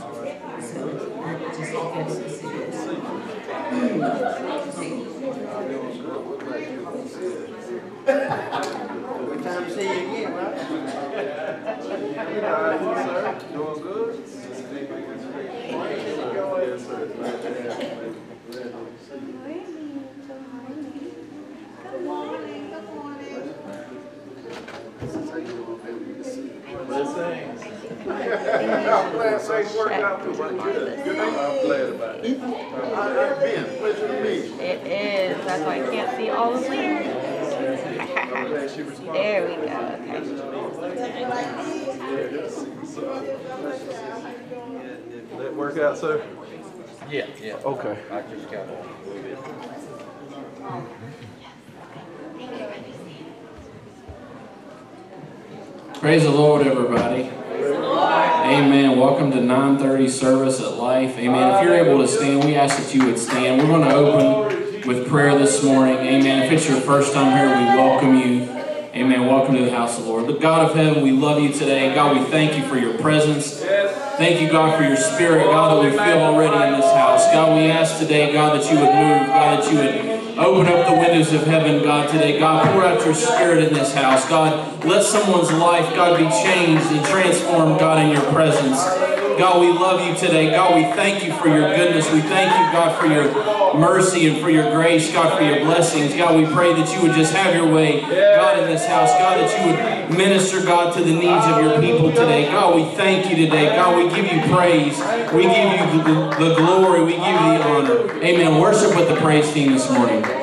Time to see you again, how you, sir? Doing good? Sir. Good morning, good morning. Blessings. I'm worked out for you. Good. Good. I'm glad about it. How you been? Pleasure to meet you. It is. That's why I can't see all of them. I'm glad she responded. There we go. Okay. Yeah, good to see you, sir. Did that work out, sir? Yeah, yeah. Okay. I just got on. Praise the Lord, everybody. Amen. Welcome to 9:30 service at Life. Amen. If you're able to stand, we ask that you would stand. We're going to open with prayer this morning. Amen. If it's your first time here, we welcome you. Amen. Welcome to the house of the Lord. But God of heaven, we love you today. God, we thank you for your presence. Thank you, God, for your spirit, God, that we feel already in this house. God, we ask today, God, that you would move, God, that you would Open up the windows of heaven, God, today. God, pour out your spirit in this house. God, let someone's life, God, be changed and transformed, God, in your presence. God, we love you today. God, we thank you for your goodness. We thank you, God, for your mercy and for your grace, God, for your blessings. God, we pray that you would just have your way, God, in this house. God, that you would minister, God, to the needs of your people today. God, we thank you today. God, we give you praise. We give you the, the glory. We give you the honor. Amen. Worship with the praise team this morning.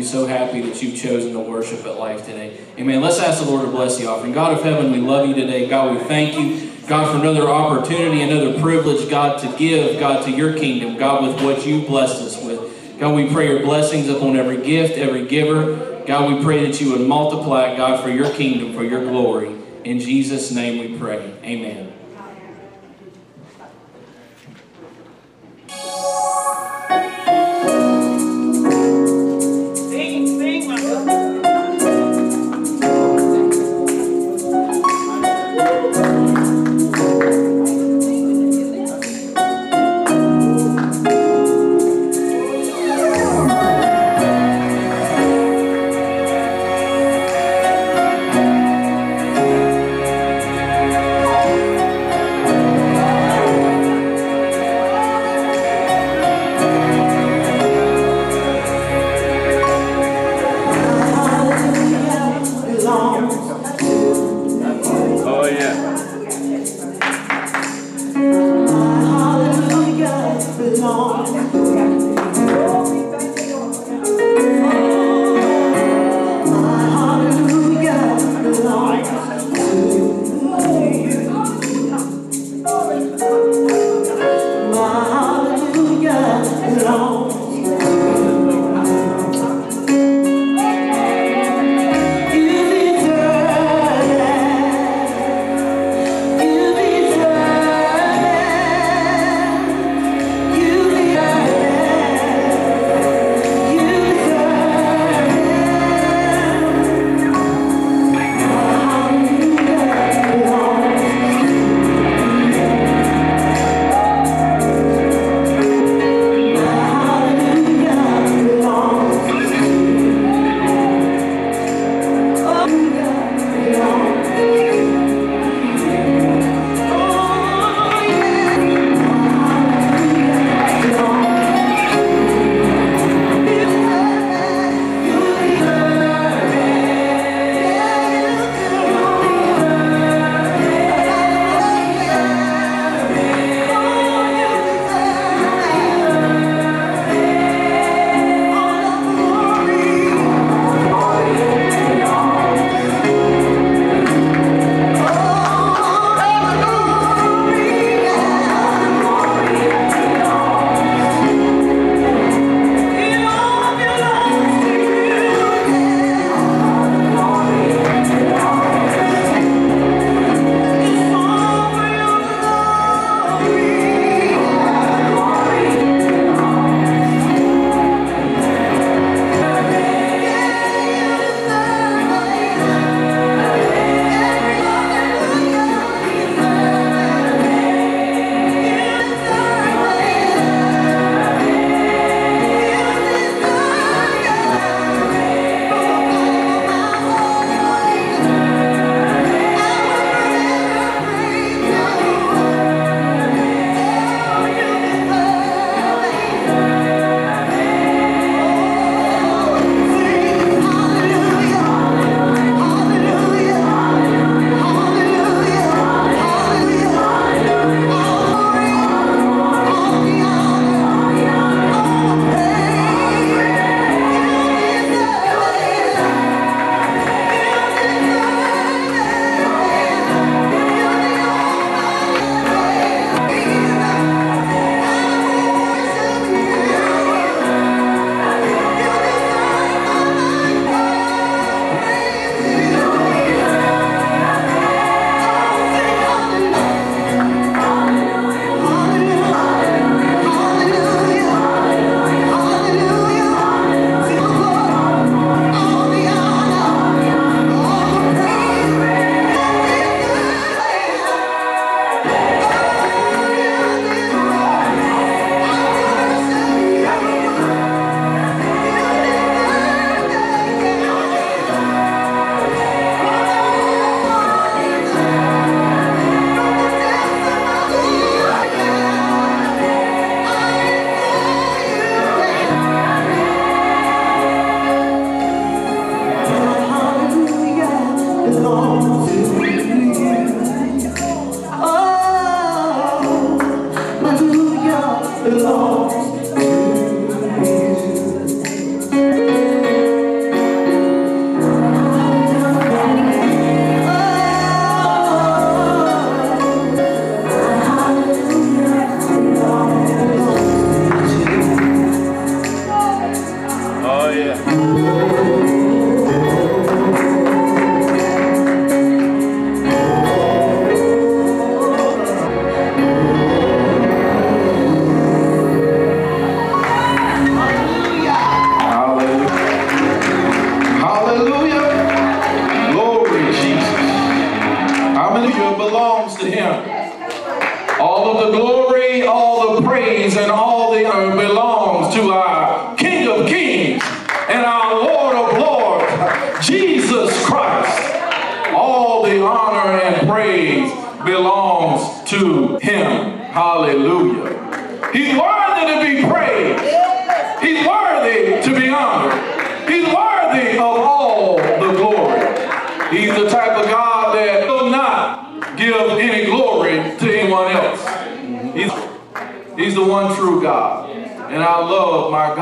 You. So happy that you've chosen to worship at Life today. Amen. Let's ask the Lord to bless the offering. God of heaven, we love you today. God, we thank you. God, for another opportunity, another privilege, God, to give, God, to your kingdom, God, with what you blessed us with. God, we pray your blessings upon every gift, every giver. God, we pray that you would multiply, God, for your kingdom, for your glory. In Jesus' name we pray. Amen.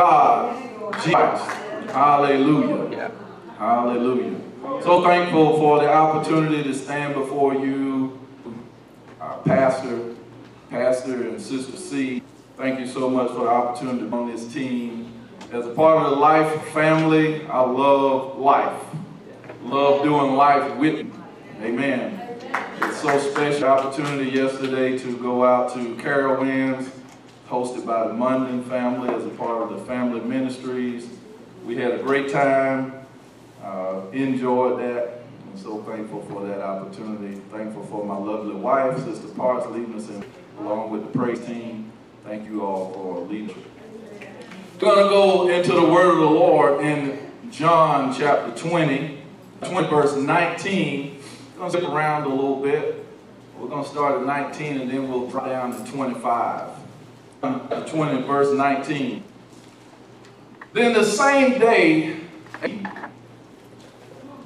God, Jesus. Hallelujah. Hallelujah. So thankful for the opportunity to stand before you, our pastor, pastor and sister C. Thank you so much for the opportunity on this team. As a part of the life family, I love life. Love doing life with you. Amen. It's so special opportunity yesterday to go out to Carowinds, hosted by the Munden family as a part of the family ministries. We had a great time, uh, enjoyed that. I'm so thankful for that opportunity. Thankful for my lovely wife, Sister Parks, leading us in, along with the praise team. Thank you all for leading. To go into the word of the Lord in John chapter 20, 20 verse 19. We're going to skip around a little bit. We're to start at 19 and then we'll drop down to 25. 20 verse 19. Then the same day,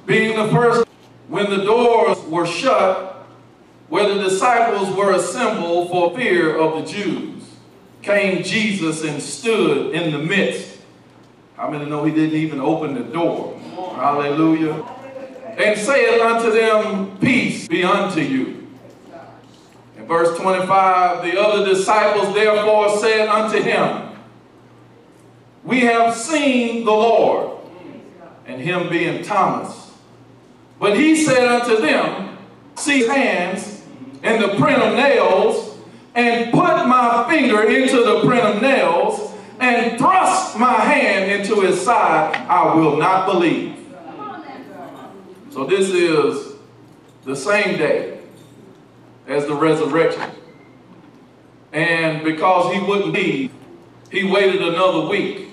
being the first, when the doors were shut, where the disciples were assembled for fear of the Jews, came Jesus and stood in the midst. How many know he didn't even open the door? Hallelujah. And said unto them, Peace be unto you. In verse 25, the other disciples therefore said unto him, We have seen the Lord, and him being Thomas. But he said unto them, See hands and the print of nails, and put my finger into the print of nails, and thrust my hand into his side, I will not believe. So this is the same day as the resurrection. And because he wouldn't leave, he waited another week.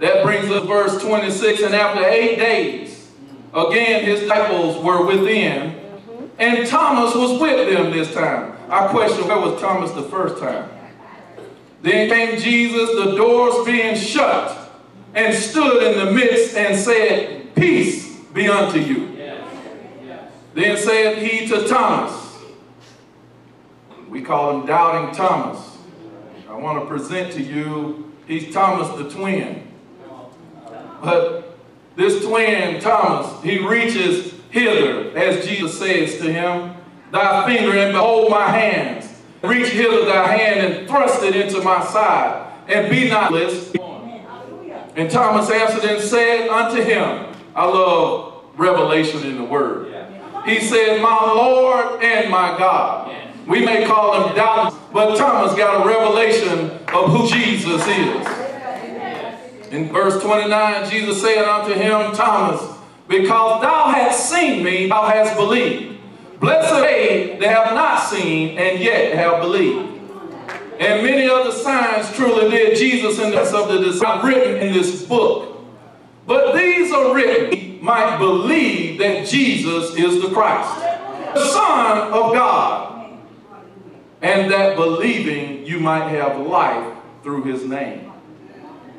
That brings us verse 26, and after eight days, again his disciples were within, mm-hmm. and Thomas was with them this time. I question, where was Thomas the first time? Then came Jesus, the doors being shut, and stood in the midst and said, Peace be unto you. Then said he to Thomas, we call him Doubting Thomas. I want to present to you, he's Thomas the twin. But this twin, Thomas, he reaches hither, as Jesus says to him, Thy finger and behold my hands. Reach hither thy hand and thrust it into my side, and be not less. And Thomas answered and said unto him, I love revelation in the word. He said, My Lord and my God. We may call him doubting, but Thomas got a revelation of who Jesus is. In verse 29, Jesus said unto him, Thomas, because thou hast seen me, thou hast believed. Blessed are they that have not seen and yet have believed. And many other signs truly did Jesus in the of the disciples written in this book. But these are written might believe that Jesus is the Christ, the Son of God, and that believing you might have life through his name.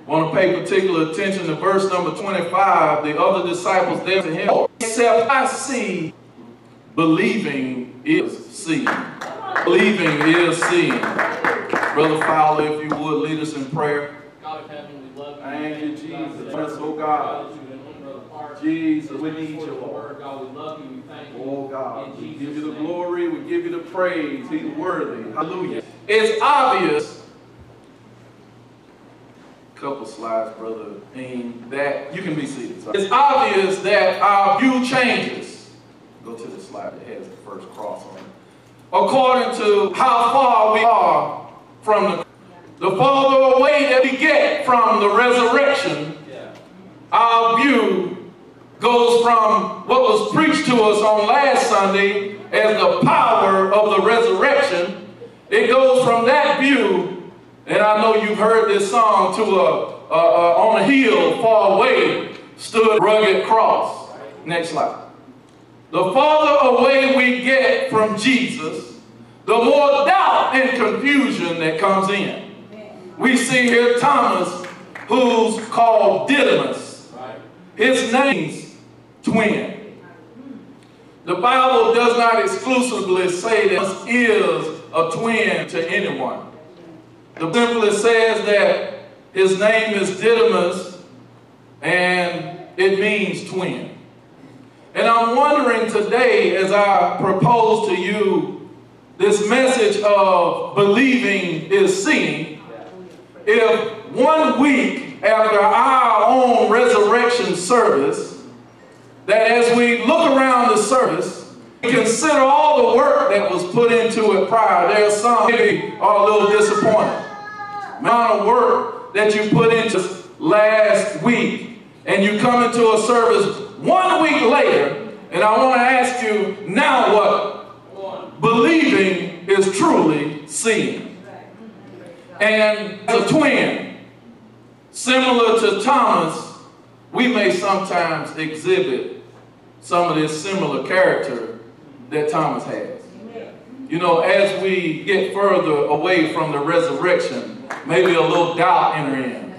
Want to pay particular attention to verse number 25. The other disciples there to him, except I see, believing is seeing. Believing is seeing. Brother Fowler, if you would lead us in prayer. God of heaven, we love you. Thank you, Jesus. Bless, oh God. God, you and one brother Parks. Jesus, we need you, Lord. God, we love you. We thank you. Oh God, we give you the glory, we give you the praise. He's worthy. Hallelujah. It's obvious. Couple slides, brother Dean, that you can be seated. sorry. It's obvious that our view changes. Go to the slide that has the first cross on it. According to how far we are from the the farther away that we get from the resurrection, our view goes from what was preached to us on last Sunday as the power of the resurrection. It goes from that view, and I know you've heard this song, to a, a, a on a hill far away stood rugged cross. Next slide. The farther away we get from Jesus, the more doubt and confusion that comes in. We see here Thomas, who's called Didymus. His name's twin. The Bible does not exclusively say that is a twin to anyone. The simply says that his name is Didymus and it means twin. And I'm wondering today, as I propose to you this message of believing is seeing, if one week after our own resurrection service, that as we look around the service, consider all the work that was put into it prior. There's some maybe are a little disappointed. Amount of work that you put into last week, and you come into a service one week later, and I want to ask you now what? Believing is truly seeing. And as a twin, similar to Thomas, we may sometimes exhibit some of this similar character that Thomas has. You know, as we get further away from the resurrection, maybe a little doubt enter in.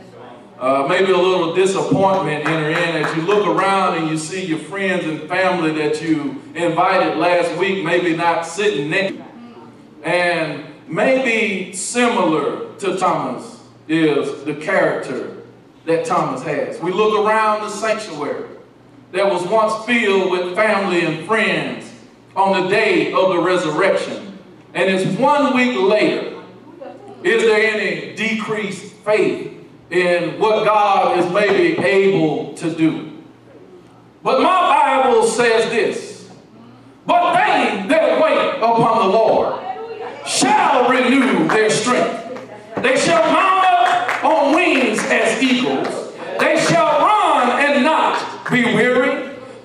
Uh, maybe a little disappointment enter in as you look around and you see your friends and family that you invited last week maybe not sitting next. And maybe similar to Thomas is the character that Thomas has. We look around the sanctuary that was once filled with family and friends on the day of the resurrection. And it's one week later. Is there any decreased faith in what God is maybe able to do? But my Bible says this, but they that wait upon the Lord shall renew their strength. They shall mount up on wings as eagles. They shall run and not be weary.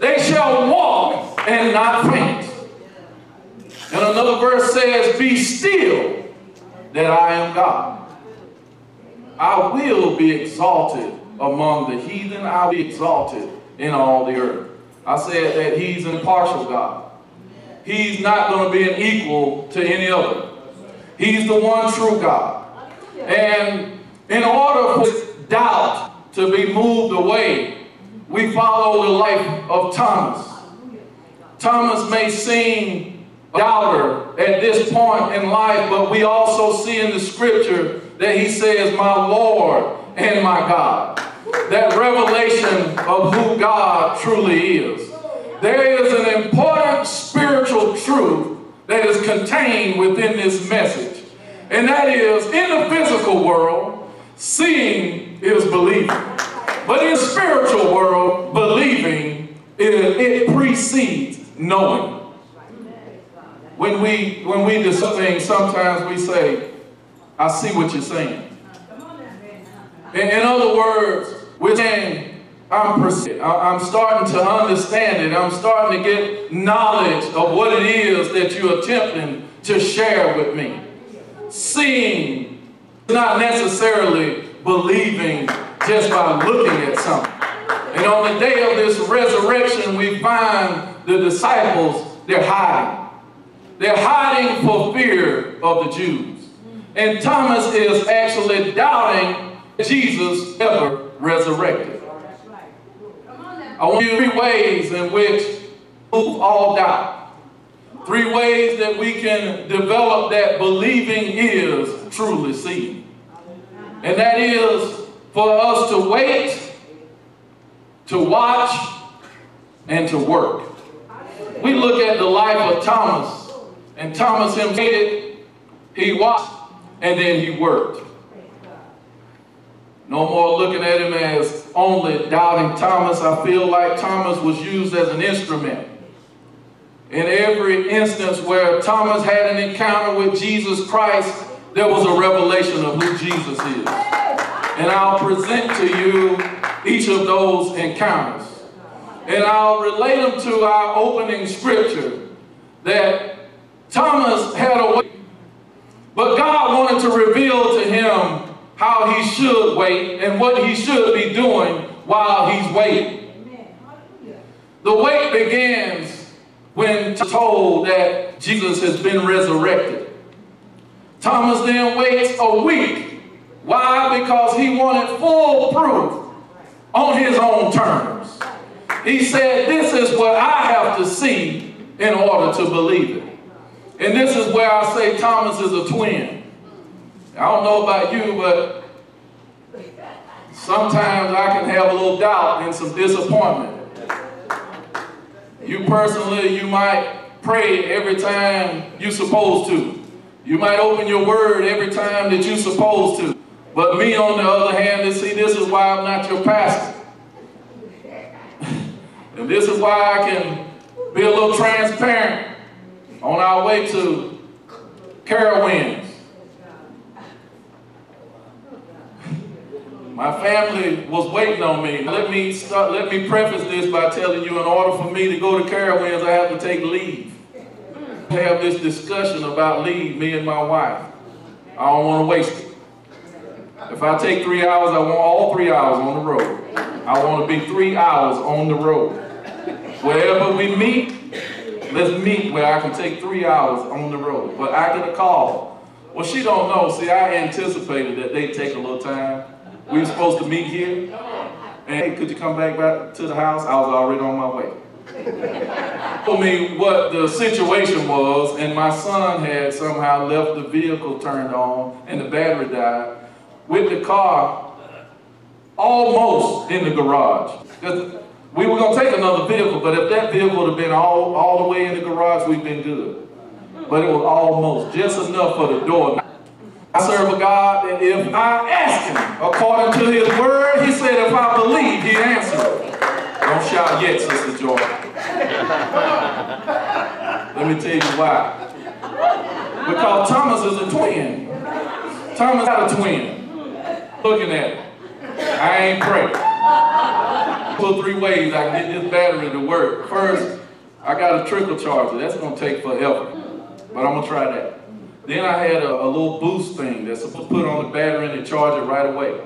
They shall walk and not faint. And another verse says, Be still that I am God. I will be exalted among the heathen. I'll be exalted in all the earth. I said that he's an impartial God. He's not going to be an equal to any other. He's the one true God. And in order for doubt to be moved away, we follow the life of Thomas. Thomas may seem doubter at this point in life, but we also see in the scripture that he says, my Lord and my God. That revelation of who God truly is. There is an important spiritual truth that is contained within this message. And that is, in the physical world, seeing is believing. But in spiritual world, believing, it, it precedes knowing. When we, when we do something, sometimes we say, I see what you're saying. In, in other words, we're saying, I'm, I'm starting to understand it. I'm starting to get knowledge of what it is that you're attempting to share with me. Seeing, not necessarily believing just by looking at something. And on the day of this resurrection, we find the disciples, they're hiding. They're hiding for fear of the Jews. And Thomas is actually doubting Jesus ever resurrected. I want you three ways in which move all doubt. Three ways that we can develop that believing is truly seeing. And that is for us to wait, to watch, and to work. We look at the life of Thomas, and Thomas him waited, he watched, and then he worked. No more looking at him as only doubting Thomas. I feel like Thomas was used as an instrument. In every instance where Thomas had an encounter with Jesus Christ, there was a revelation of who Jesus is. And I'll present to you each of those encounters. And I'll relate them to our opening scripture that Thomas had a way, but God wanted to reveal to him how he should wait and what he should be doing while he's waiting. The wait begins been told that Jesus has been resurrected. Thomas then waits a week. Why? Because he wanted full proof on his own terms. He said, This is what I have to see in order to believe it. And this is where I say Thomas is a twin. I don't know about you, but sometimes I can have a little doubt and some disappointment. You personally, you might pray every time you're supposed to. You might open your word every time that you're supposed to. But me, on the other hand, see, this is why I'm not your pastor. and this is why I can be a little transparent on our way to Carowinds. My family was waiting on me. Let me start, let me preface this by telling you in order for me to go to Carowinds, I have to take leave. Have this discussion about leave, me and my wife. I don't want to waste it. If I take three hours, I want all three hours on the road. I want to be three hours on the road. Wherever we meet, let's meet where I can take three hours on the road. But I get a call. Well, she don't know. See, I anticipated that they'd take a little time. We were supposed to meet here. And hey, could you come back back to the house? I was already on my way. Told me what the situation was, and my son had somehow left the vehicle turned on and the battery died with the car almost in the garage. we were gonna take another vehicle, but if that vehicle would have been all, all the way in the garage, we'd been good. But it was almost just enough for the door. I serve a God that if I ask him according to his word, he said if I believe, he answered. Don't shout yet, Sister Joy. Let me tell you why. Because Thomas is a twin. Thomas had a twin. Looking at it. I ain't praying. Put three ways I can get this battery to work. First, I got a trickle charger. That's gonna take forever. But I'm gonna try that. Then I had a, a little boost thing that's supposed to put on the battery and charge it right away.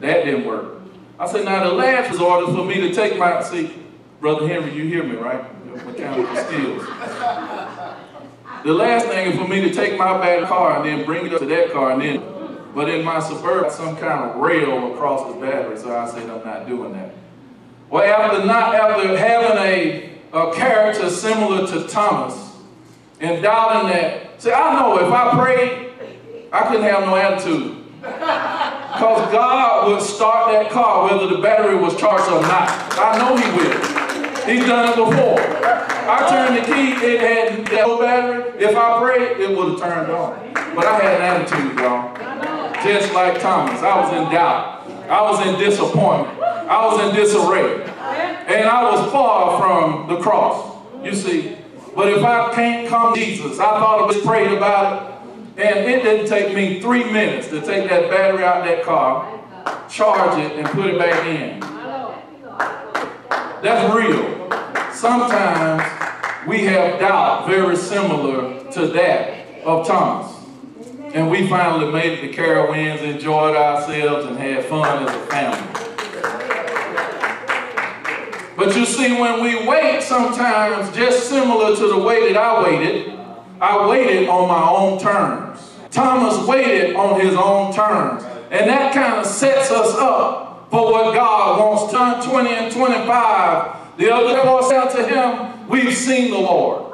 That didn't work. I said, now the last resort is for me to take my, see, Brother Henry, you hear me, right? Mechanical skills. The last thing is for me to take my bad car and then bring it up to that car and then, but in my Suburban, some kind of rail across the battery, so I said I'm not doing that. Well, after not, after having a, a character similar to Thomas and doubting that, see, I know if I prayed, I couldn't have no attitude. Because God would start that car whether the battery was charged or not. I know He will. He's done it before. I turned the key, it had no battery. If I prayed, it would have turned on. But I had an attitude, y'all. Just like Thomas, I was in doubt. I was in disappointment. I was in disarray. And I was far from the cross, you see. But if I can't come to Jesus, I thought I was prayed about it. And it didn't take me three minutes to take that battery out that car, charge it, and put it back in. That's real. Sometimes we have doubt very similar to that of Thomas. And we finally made it to Carowinds, enjoyed ourselves, and had fun as a family. But you see, when we wait sometimes, just similar to the way that I waited, I waited on my own terms. Thomas waited on his own terms. And that kind of sets us up for what God wants. John 20 and 25. The other devil said to him, We've seen the Lord.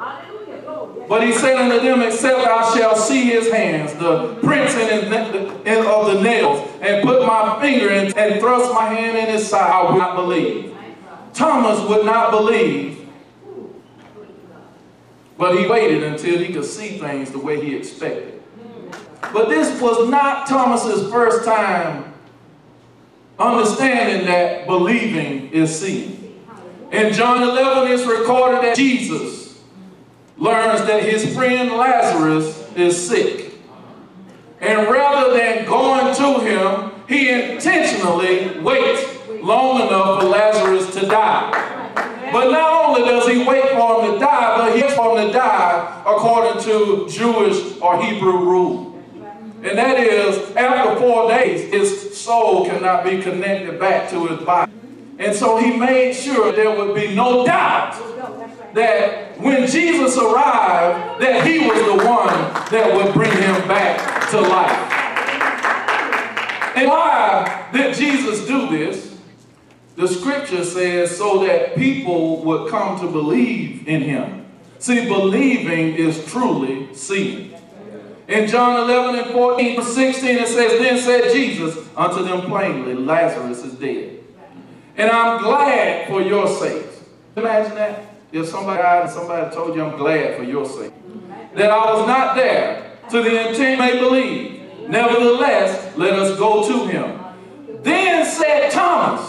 But he said unto them, Except I shall see his hands, the prints in in, of the nails, and put my finger in and thrust my hand in his side, I will not believe. Thomas would not believe, but he waited until he could see things the way he expected. But this was not Thomas's first time understanding that believing is seeing. In John 11, it's recorded that Jesus learns that his friend Lazarus is sick. And rather than going to him, he intentionally waits long enough for Lazarus to die. But not only does he wait for him to die, but he waits for him to die according to Jewish or Hebrew rule. And that is, after four days, his soul cannot be connected back to his body. And so he made sure there would be no doubt that when Jesus arrived, that he was the one that would bring him back to life. And why did Jesus do this? The scripture says so that people would come to believe in him. See, believing is truly seeing. In John 11 and 14 to 16, it says, Then said Jesus unto them plainly, Lazarus is dead. And I'm glad for your sakes. Imagine that. If somebody died and somebody told you, I'm glad for your sake. That I was not there to the intent may believe. Nevertheless, let us go to him. Then said Thomas,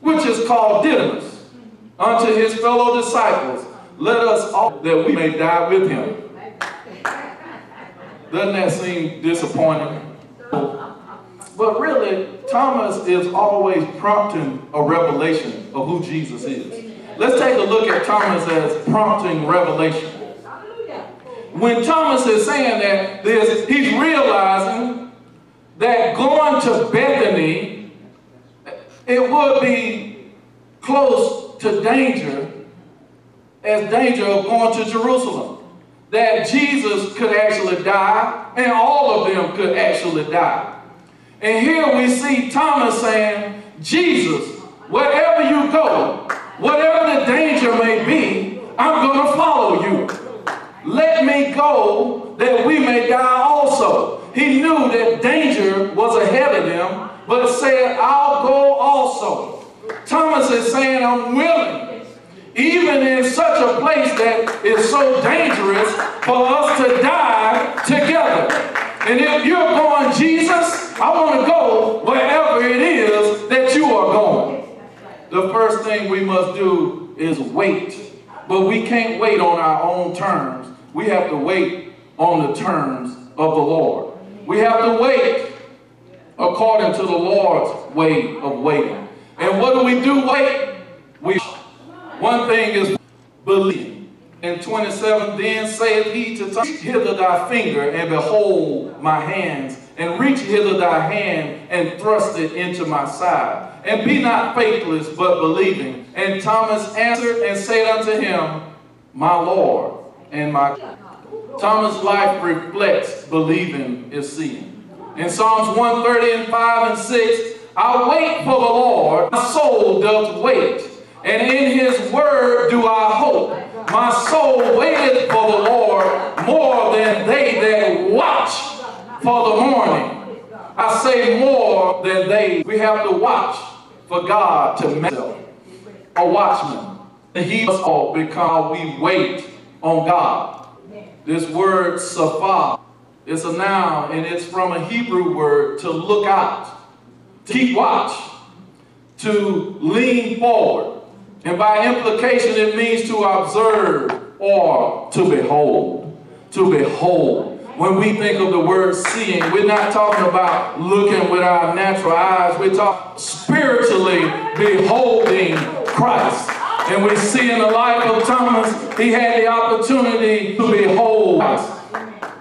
which is called Didymus, unto his fellow disciples, let us all that we may die with him. Doesn't that seem disappointing? But really, Thomas is always prompting a revelation of who Jesus is. Let's take a look at Thomas as prompting revelation. When Thomas is saying that, this, he's realizing that going to Bethany, it would be close to danger, as danger of going to Jerusalem. That Jesus could actually die, and all of them could actually die. And here we see Thomas saying, Jesus, wherever you go, whatever the danger may be, I'm going to follow you. Let me go that we may die also. He knew that danger was ahead of them, but said, I'll go also. Thomas is saying, I'm willing, even in such a place that is so dangerous, for us to die together. And if you're going, Jesus, I want to go wherever it is that you are going. The first thing we must do is wait. But we can't wait on our own terms. We have to wait on the terms of the Lord. We have to wait according to the Lord's way of waiting. And what do we do? Wait. We one thing is believe. In 27, then saith he to Thomas, hither thy finger, and behold my hands, and reach hither thy hand, and thrust it into my side. And be not faithless, but believing. And Thomas answered and said unto him, My Lord and my Thomas' life reflects believing is seeing. In Psalms 130 and 5 and 6, I wait for the Lord, my soul doth wait, and in his word do I hope. My soul waiteth for the Lord more than they that watch for the morning. I say more than they. We have to watch for God to make a watchman. He must all because we wait on God. This word safah is a noun and it's from a Hebrew word to look out, to keep watch, to lean forward. And by implication, it means to observe or to behold. To behold. When we think of the word seeing, we're not talking about looking with our natural eyes. We're talking spiritually beholding Christ. And we see in the life of Thomas, he had the opportunity to behold Christ.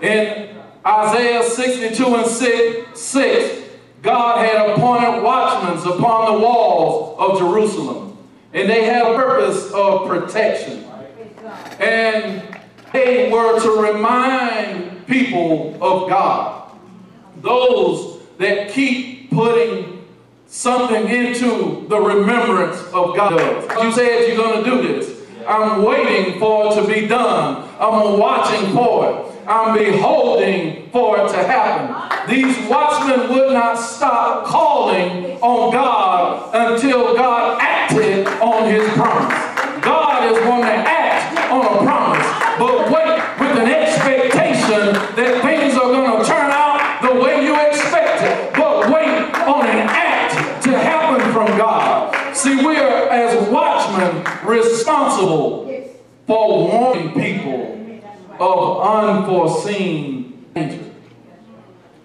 In Isaiah 62 and 6, 6 God had appointed watchmen upon the walls of Jerusalem. And they had a purpose of protection. And they were to remind people of God. Those that keep putting something into the remembrance of God. You said you're going to do this. I'm waiting for it to be done. I'm watching for it. I'm beholding for it to happen. These watchmen would not stop calling on God until God acted on his promise. God is going to responsible for warning people of unforeseen danger.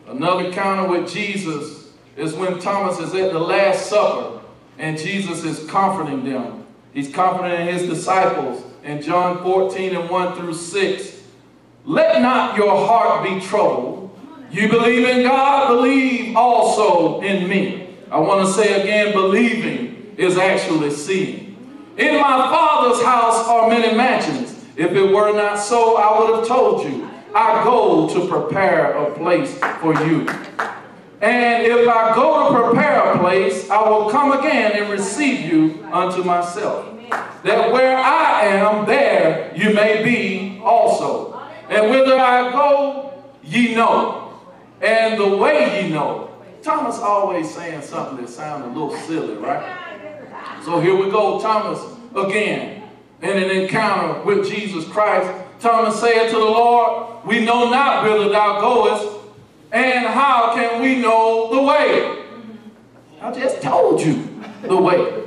Another encounter with Jesus is when Thomas is at the Last Supper and Jesus is comforting them. He's comforting his disciples in John 14 and 1 through 6. Let not your heart be troubled. You believe in God, believe also in me. I want to say again, believing is actually seeing. In my Father's house are many mansions. If it were not so, I would have told you. I go to prepare a place for you. And if I go to prepare a place, I will come again and receive you unto myself. That where I am, there you may be also. And whither I go, ye know. And the way ye know. Thomas always saying something that sounds a little silly, right? So here we go, Thomas again. In an encounter with Jesus Christ, Thomas said to the Lord, We know not whither thou goest, and how can we know the way? I just told you the way.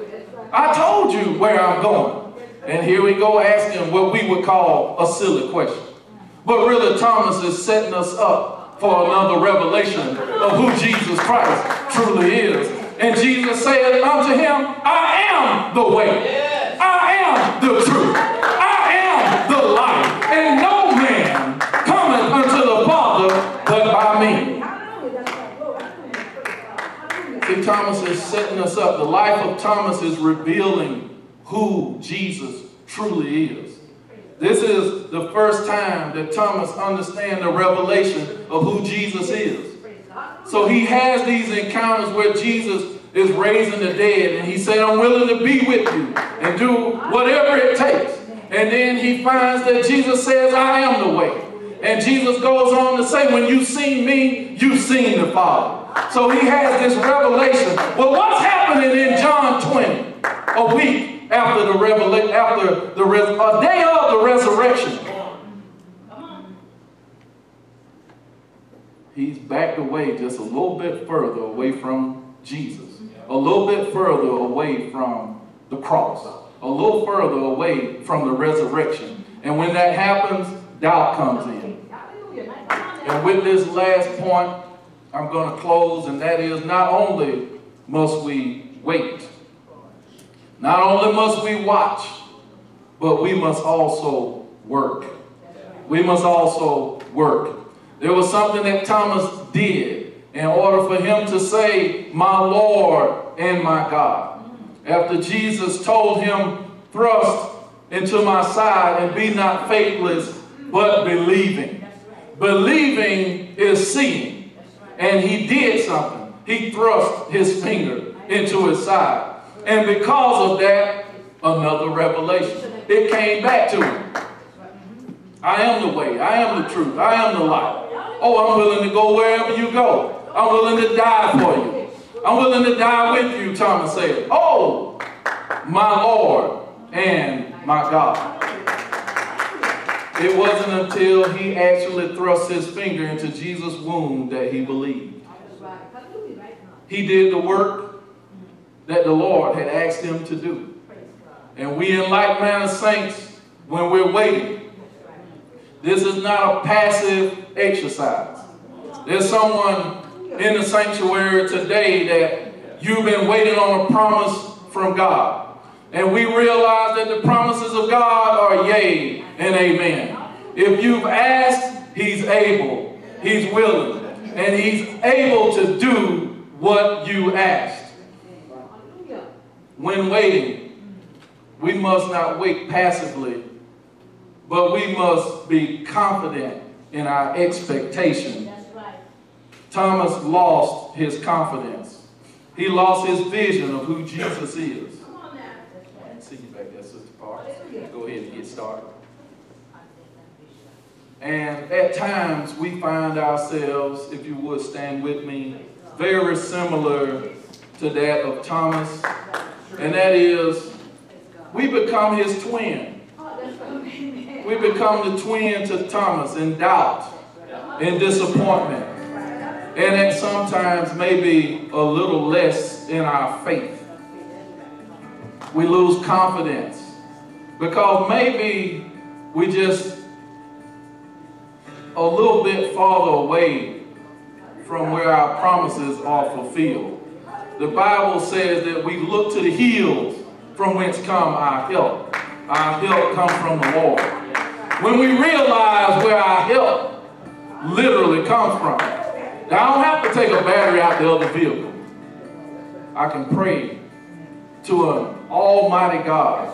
I told you where I'm going. And here we go asking what we would call a silly question. But really, Thomas is setting us up for another revelation of who Jesus Christ truly is. And Jesus said unto him, I am the way. I am the truth. I am the life. And no man cometh unto the Father but by me. See, Thomas is setting us up. The life of Thomas is revealing who Jesus truly is. This is the first time that Thomas understands the revelation of who Jesus is. So he has these encounters where Jesus is raising the dead, and he said, I'm willing to be with you and do whatever it takes. And then he finds that Jesus says, I am the way. And Jesus goes on to say, when you've seen me, you've seen the Father. So he has this revelation. Well, what's happening in John 20? A week after the revelation, after the a day of the resurrection. He's backed away just a little bit further away from Jesus. A little bit further away from the cross. A little further away from the resurrection. And when that happens, doubt comes in. And with this last point, I'm going to close, and that is not only must we wait, not only must we watch, but we must also work. We must also work. There was something that Thomas did in order for him to say, My Lord and my God. After Jesus told him, Thrust into my side and be not faithless, but believing. Believing is seeing. And he did something. He thrust his finger into his side. And because of that, another revelation. It came back to him. I am the way. I am the truth. I am the light. Oh, I'm willing to go wherever you go. I'm willing to die for you. I'm willing to die with you, Thomas said. Oh, my Lord and my God. It wasn't until he actually thrust his finger into Jesus' wound that he believed. He did the work that the Lord had asked him to do. And we in like manner saints, when we're waiting, this is not a passive exercise. There's someone in the sanctuary today that you've been waiting on a promise from God. And we realize that the promises of God are yea and amen. If you've asked, He's able, He's willing, and He's able to do what you asked. When waiting, we must not wait passively, but we must be confident in our expectation. Thomas lost his confidence. He lost his vision of who Jesus is. See you back there, Sister Parks. Go ahead and get started. And at times we find ourselves, if you would stand with me, very similar to that of Thomas. And that is, we become his twin. We become the twin to Thomas in doubt, in disappointment, and at sometimes maybe a little less in our faith. We lose confidence because maybe we just a little bit farther away from where our promises are fulfilled. The Bible says that we look to the hills from whence come our help. Our help comes from the Lord. When we realize where our help literally comes from, now, I don't have to take a battery out the other vehicle. I can pray to an almighty God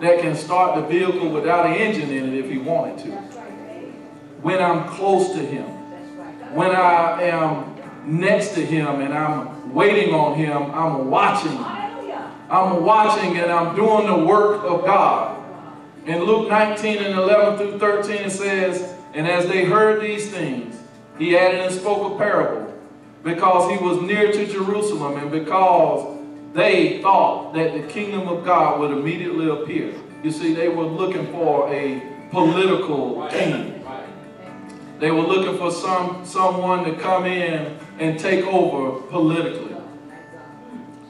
that can start the vehicle without an engine in it if he wanted to. When I'm close to him, when I am next to him and I'm waiting on him, I'm watching. I'm watching and I'm doing the work of God. In Luke 19 and 11 through 13, it says, And as they heard these things, he added and spoke a parable, because he was near to Jerusalem, and because they thought that the kingdom of God would immediately appear. You see, they were looking for a political king. They were looking for some someone to come in and take over politically.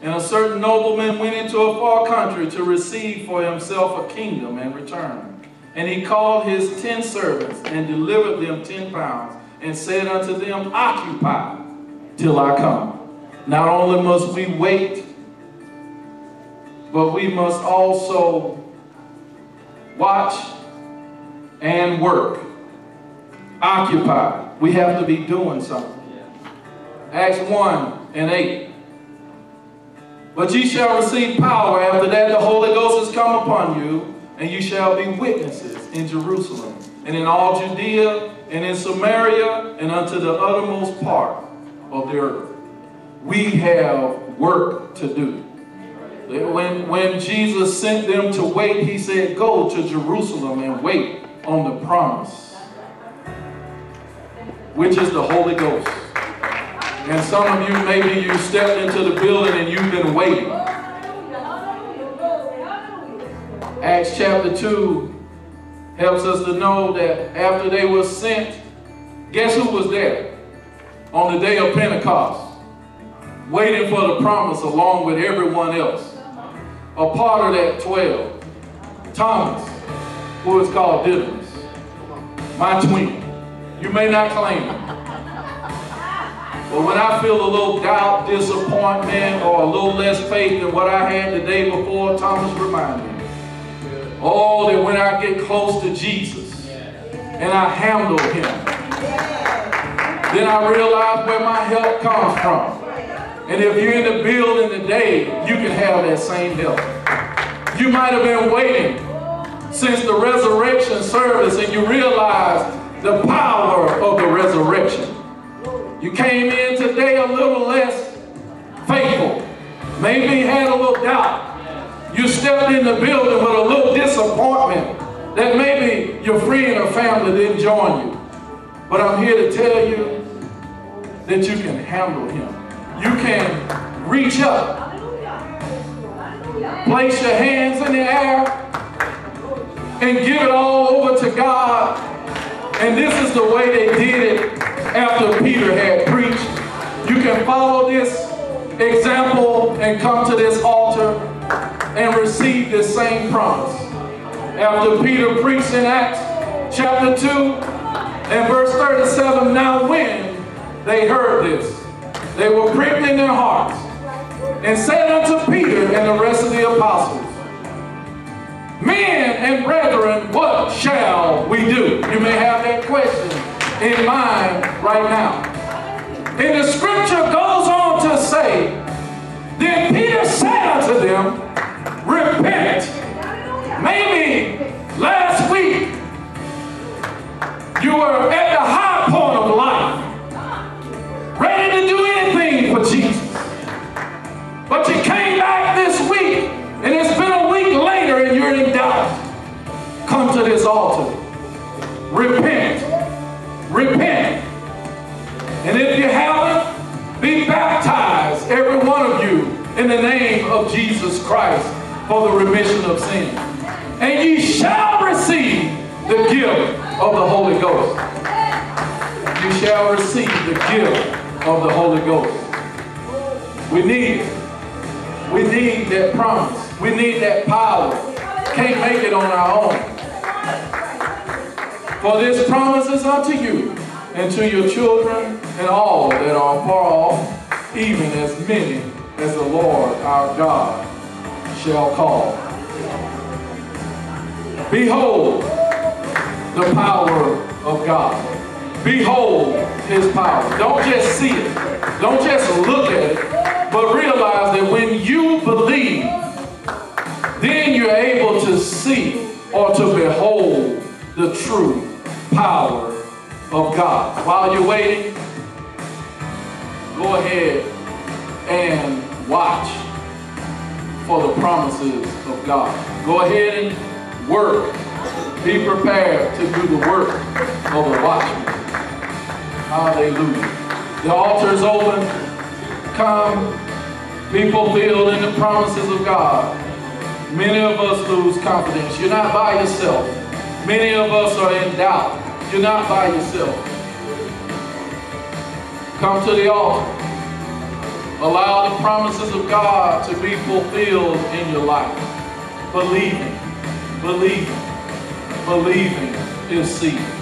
And a certain nobleman went into a far country to receive for himself a kingdom and return. And he called his ten servants and delivered them ten pounds and said unto them, Occupy till I come. Not only must we wait, but we must also watch and work. Occupy. We have to be doing something. Acts 1 and 8. But ye shall receive power. After that, the Holy Ghost has come upon you, and you shall be witnesses in Jerusalem, and in all Judea, and in Samaria, and unto the uttermost part of the earth. We have work to do. When, when Jesus sent them to wait, he said, Go to Jerusalem and wait on the promise, which is the Holy Ghost. And some of you, maybe you stepped into the building and you've been waiting. Acts chapter 2 helps us to know that after they were sent, guess who was there on the day of Pentecost? Waiting for the promise along with everyone else. A part of that 12, Thomas, who is called Didymus, my twin. You may not claim him. But when I feel a little doubt, disappointment, or a little less faith than what I had the day before, Thomas reminded me. Oh, that when I get close to Jesus and I handle him, then I realize where my help comes from. And if you're in the building today, you can have that same help. You might have been waiting since the resurrection service and you realize the power of the resurrection. You came in today a little less faithful. Maybe had a little doubt. You stepped in the building with a little disappointment that maybe your friend or family didn't join you. But I'm here to tell you that you can handle him. You can reach up, place your hands in the air, and give it all over to God. And this is the way they did it after Peter had preached. You can follow this example and come to this altar and receive this same promise. After Peter preached in Acts chapter 2 and verse 37, now when they heard this, they were pricked in their hearts and said unto Peter and the rest of the apostles, Men and brethren, what shall we do? You may have that question in mind right now. And the scripture goes on to say, Jesus Christ for the remission of sin. And ye shall receive the gift of the Holy Ghost. You shall receive the gift of the Holy Ghost. We need it. We need that promise. We need that power. Can't make it on our own. For this promise is unto you and to your children and all that are far off, even as many as the Lord our God shall call. Behold the power of God. Behold his power. Don't just see it. Don't just look at it, but realize that when you believe, then you're able to see or to behold the true power of God. While you're waiting, go ahead and watch for the promises of God. Go ahead and work. Be prepared to do the work of the watchman. Hallelujah. The altar is open. Come. People filled in the promises of God. Many of us lose confidence. You're not by yourself. Many of us are in doubt. You're not by yourself. Come to the altar. Allow the promises of God to be fulfilled in your life. Believing, believing, believing is seeing.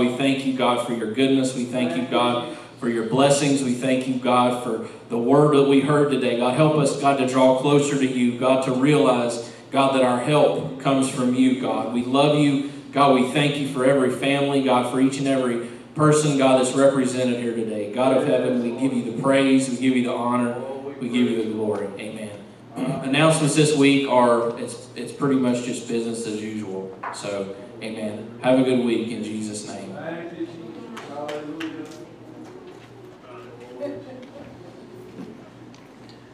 We thank you, God, for your goodness. We thank you, God, for your blessings. We thank you, God, for the word that we heard today. God, help us, God, to draw closer to you. God, to realize, God, that our help comes from you, God. We love you. God, we thank you for every family, God, for each and every person, God, that's represented here today. God of heaven, we give you the praise, we give you the honor, we give you the glory. Amen. Announcements this week are it's it's pretty much just business as usual. So, amen. Have a good week in Jesus' name. Thank you, Jesus. Hallelujah.